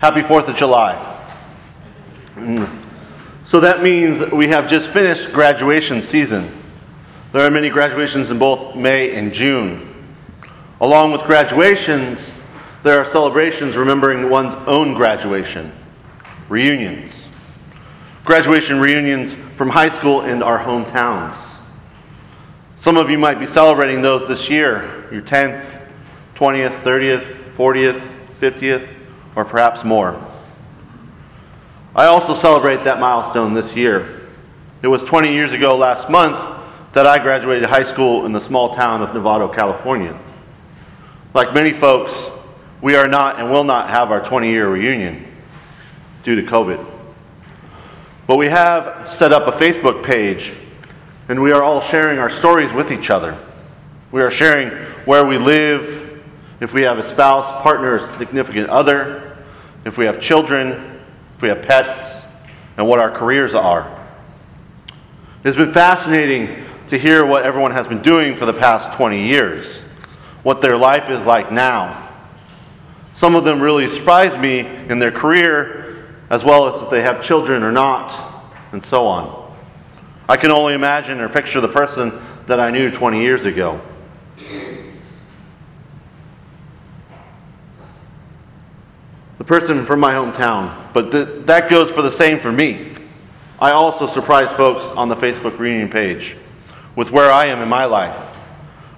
Happy 4th of July. Mm. So that means we have just finished graduation season. There are many graduations in both May and June. Along with graduations, there are celebrations remembering one's own graduation, reunions. Graduation reunions from high school and our hometowns. Some of you might be celebrating those this year, your 10th, 20th, 30th, 40th, 50th, or perhaps more. I also celebrate that milestone this year. It was 20 years ago last month that I graduated high school in the small town of Novato, California. Like many folks, we are not and will not have our 20 year reunion due to COVID. But we have set up a Facebook page and we are all sharing our stories with each other. We are sharing where we live, if we have a spouse, partner, significant other, if we have children, if we have pets, and what our careers are. It's been fascinating to hear what everyone has been doing for the past 20 years, what their life is like now. Some of them really surprised me in their career, as well as if they have children or not, and so on. I can only imagine or picture the person that I knew 20 years ago. The person from my hometown. But th- that goes for the same for me. I also surprise folks on the Facebook reunion page with where I am in my life.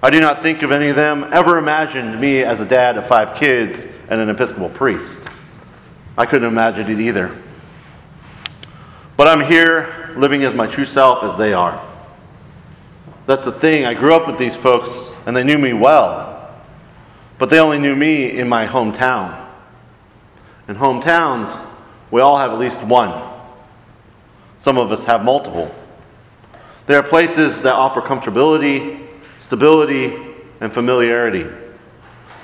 I do not think of any of them ever imagined me as a dad of five kids and an Episcopal priest. I couldn't imagine it either. But I'm here living as my true self as they are. That's the thing. I grew up with these folks and they knew me well, but they only knew me in my hometown. In hometowns, we all have at least one. Some of us have multiple. There are places that offer comfortability, stability, and familiarity.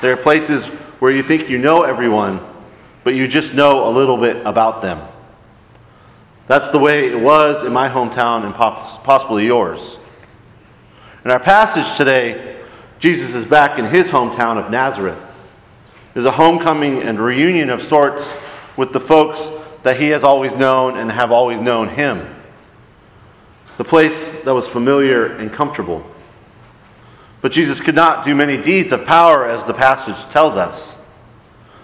There are places where you think you know everyone, but you just know a little bit about them. That's the way it was in my hometown and possibly yours. In our passage today, Jesus is back in his hometown of Nazareth. There's a homecoming and reunion of sorts with the folks that he has always known and have always known him. The place that was familiar and comfortable. But Jesus could not do many deeds of power, as the passage tells us.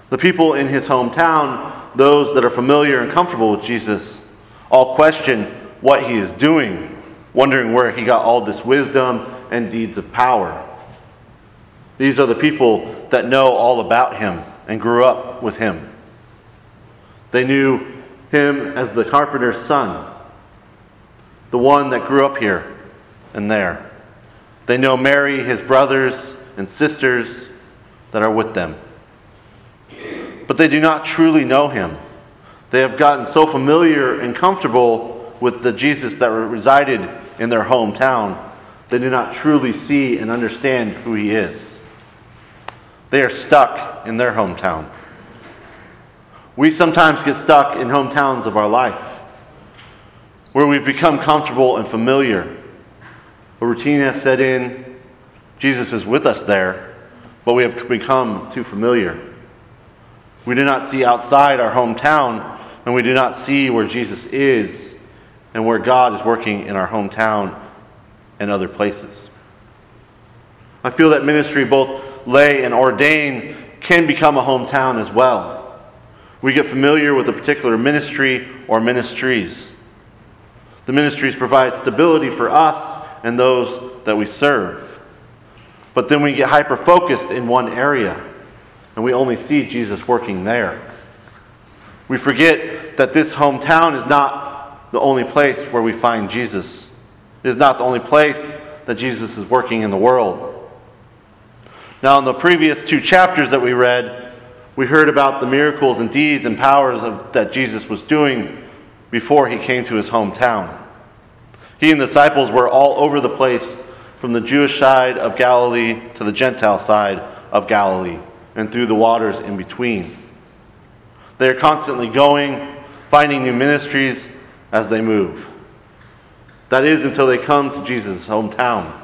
The people in his hometown, those that are familiar and comfortable with Jesus, all question what he is doing, wondering where he got all this wisdom and deeds of power. These are the people that know all about him and grew up with him. They knew him as the carpenter's son, the one that grew up here and there. They know Mary, his brothers and sisters that are with them. But they do not truly know him. They have gotten so familiar and comfortable with the Jesus that resided in their hometown, they do not truly see and understand who he is. They are stuck in their hometown. We sometimes get stuck in hometowns of our life where we've become comfortable and familiar. A routine has set in. Jesus is with us there, but we have become too familiar. We do not see outside our hometown and we do not see where Jesus is and where God is working in our hometown and other places. I feel that ministry, both lay and ordain can become a hometown as well. We get familiar with a particular ministry or ministries. The ministries provide stability for us and those that we serve. But then we get hyper focused in one area, and we only see Jesus working there. We forget that this hometown is not the only place where we find Jesus. It is not the only place that Jesus is working in the world. Now, in the previous two chapters that we read, we heard about the miracles and deeds and powers of, that Jesus was doing before he came to his hometown. He and the disciples were all over the place from the Jewish side of Galilee to the Gentile side of Galilee and through the waters in between. They are constantly going, finding new ministries as they move. That is until they come to Jesus' hometown.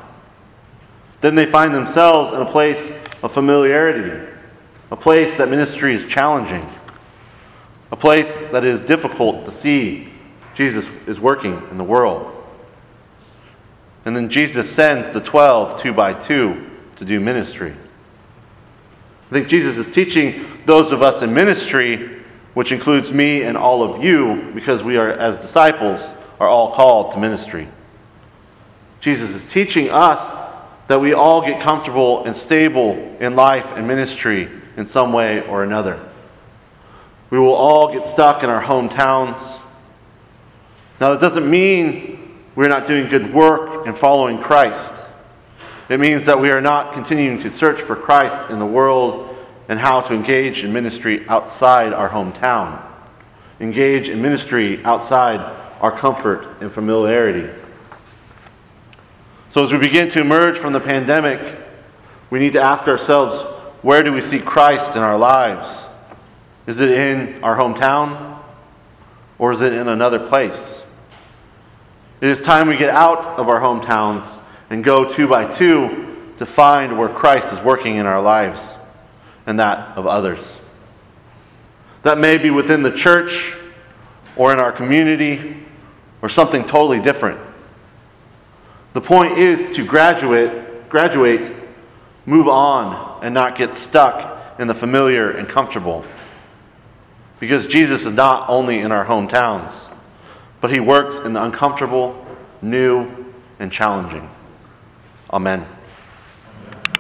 Then they find themselves in a place of familiarity, a place that ministry is challenging, a place that is difficult to see Jesus is working in the world. And then Jesus sends the 12 two by two to do ministry. I think Jesus is teaching those of us in ministry, which includes me and all of you, because we are, as disciples, are all called to ministry. Jesus is teaching us that we all get comfortable and stable in life and ministry in some way or another. We will all get stuck in our hometowns. Now, that doesn't mean we're not doing good work and following Christ. It means that we are not continuing to search for Christ in the world and how to engage in ministry outside our hometown, engage in ministry outside our comfort and familiarity. So, as we begin to emerge from the pandemic, we need to ask ourselves where do we see Christ in our lives? Is it in our hometown or is it in another place? It is time we get out of our hometowns and go two by two to find where Christ is working in our lives and that of others. That may be within the church or in our community or something totally different. The point is to graduate, graduate, move on, and not get stuck in the familiar and comfortable. Because Jesus is not only in our hometowns, but he works in the uncomfortable, new, and challenging. Amen.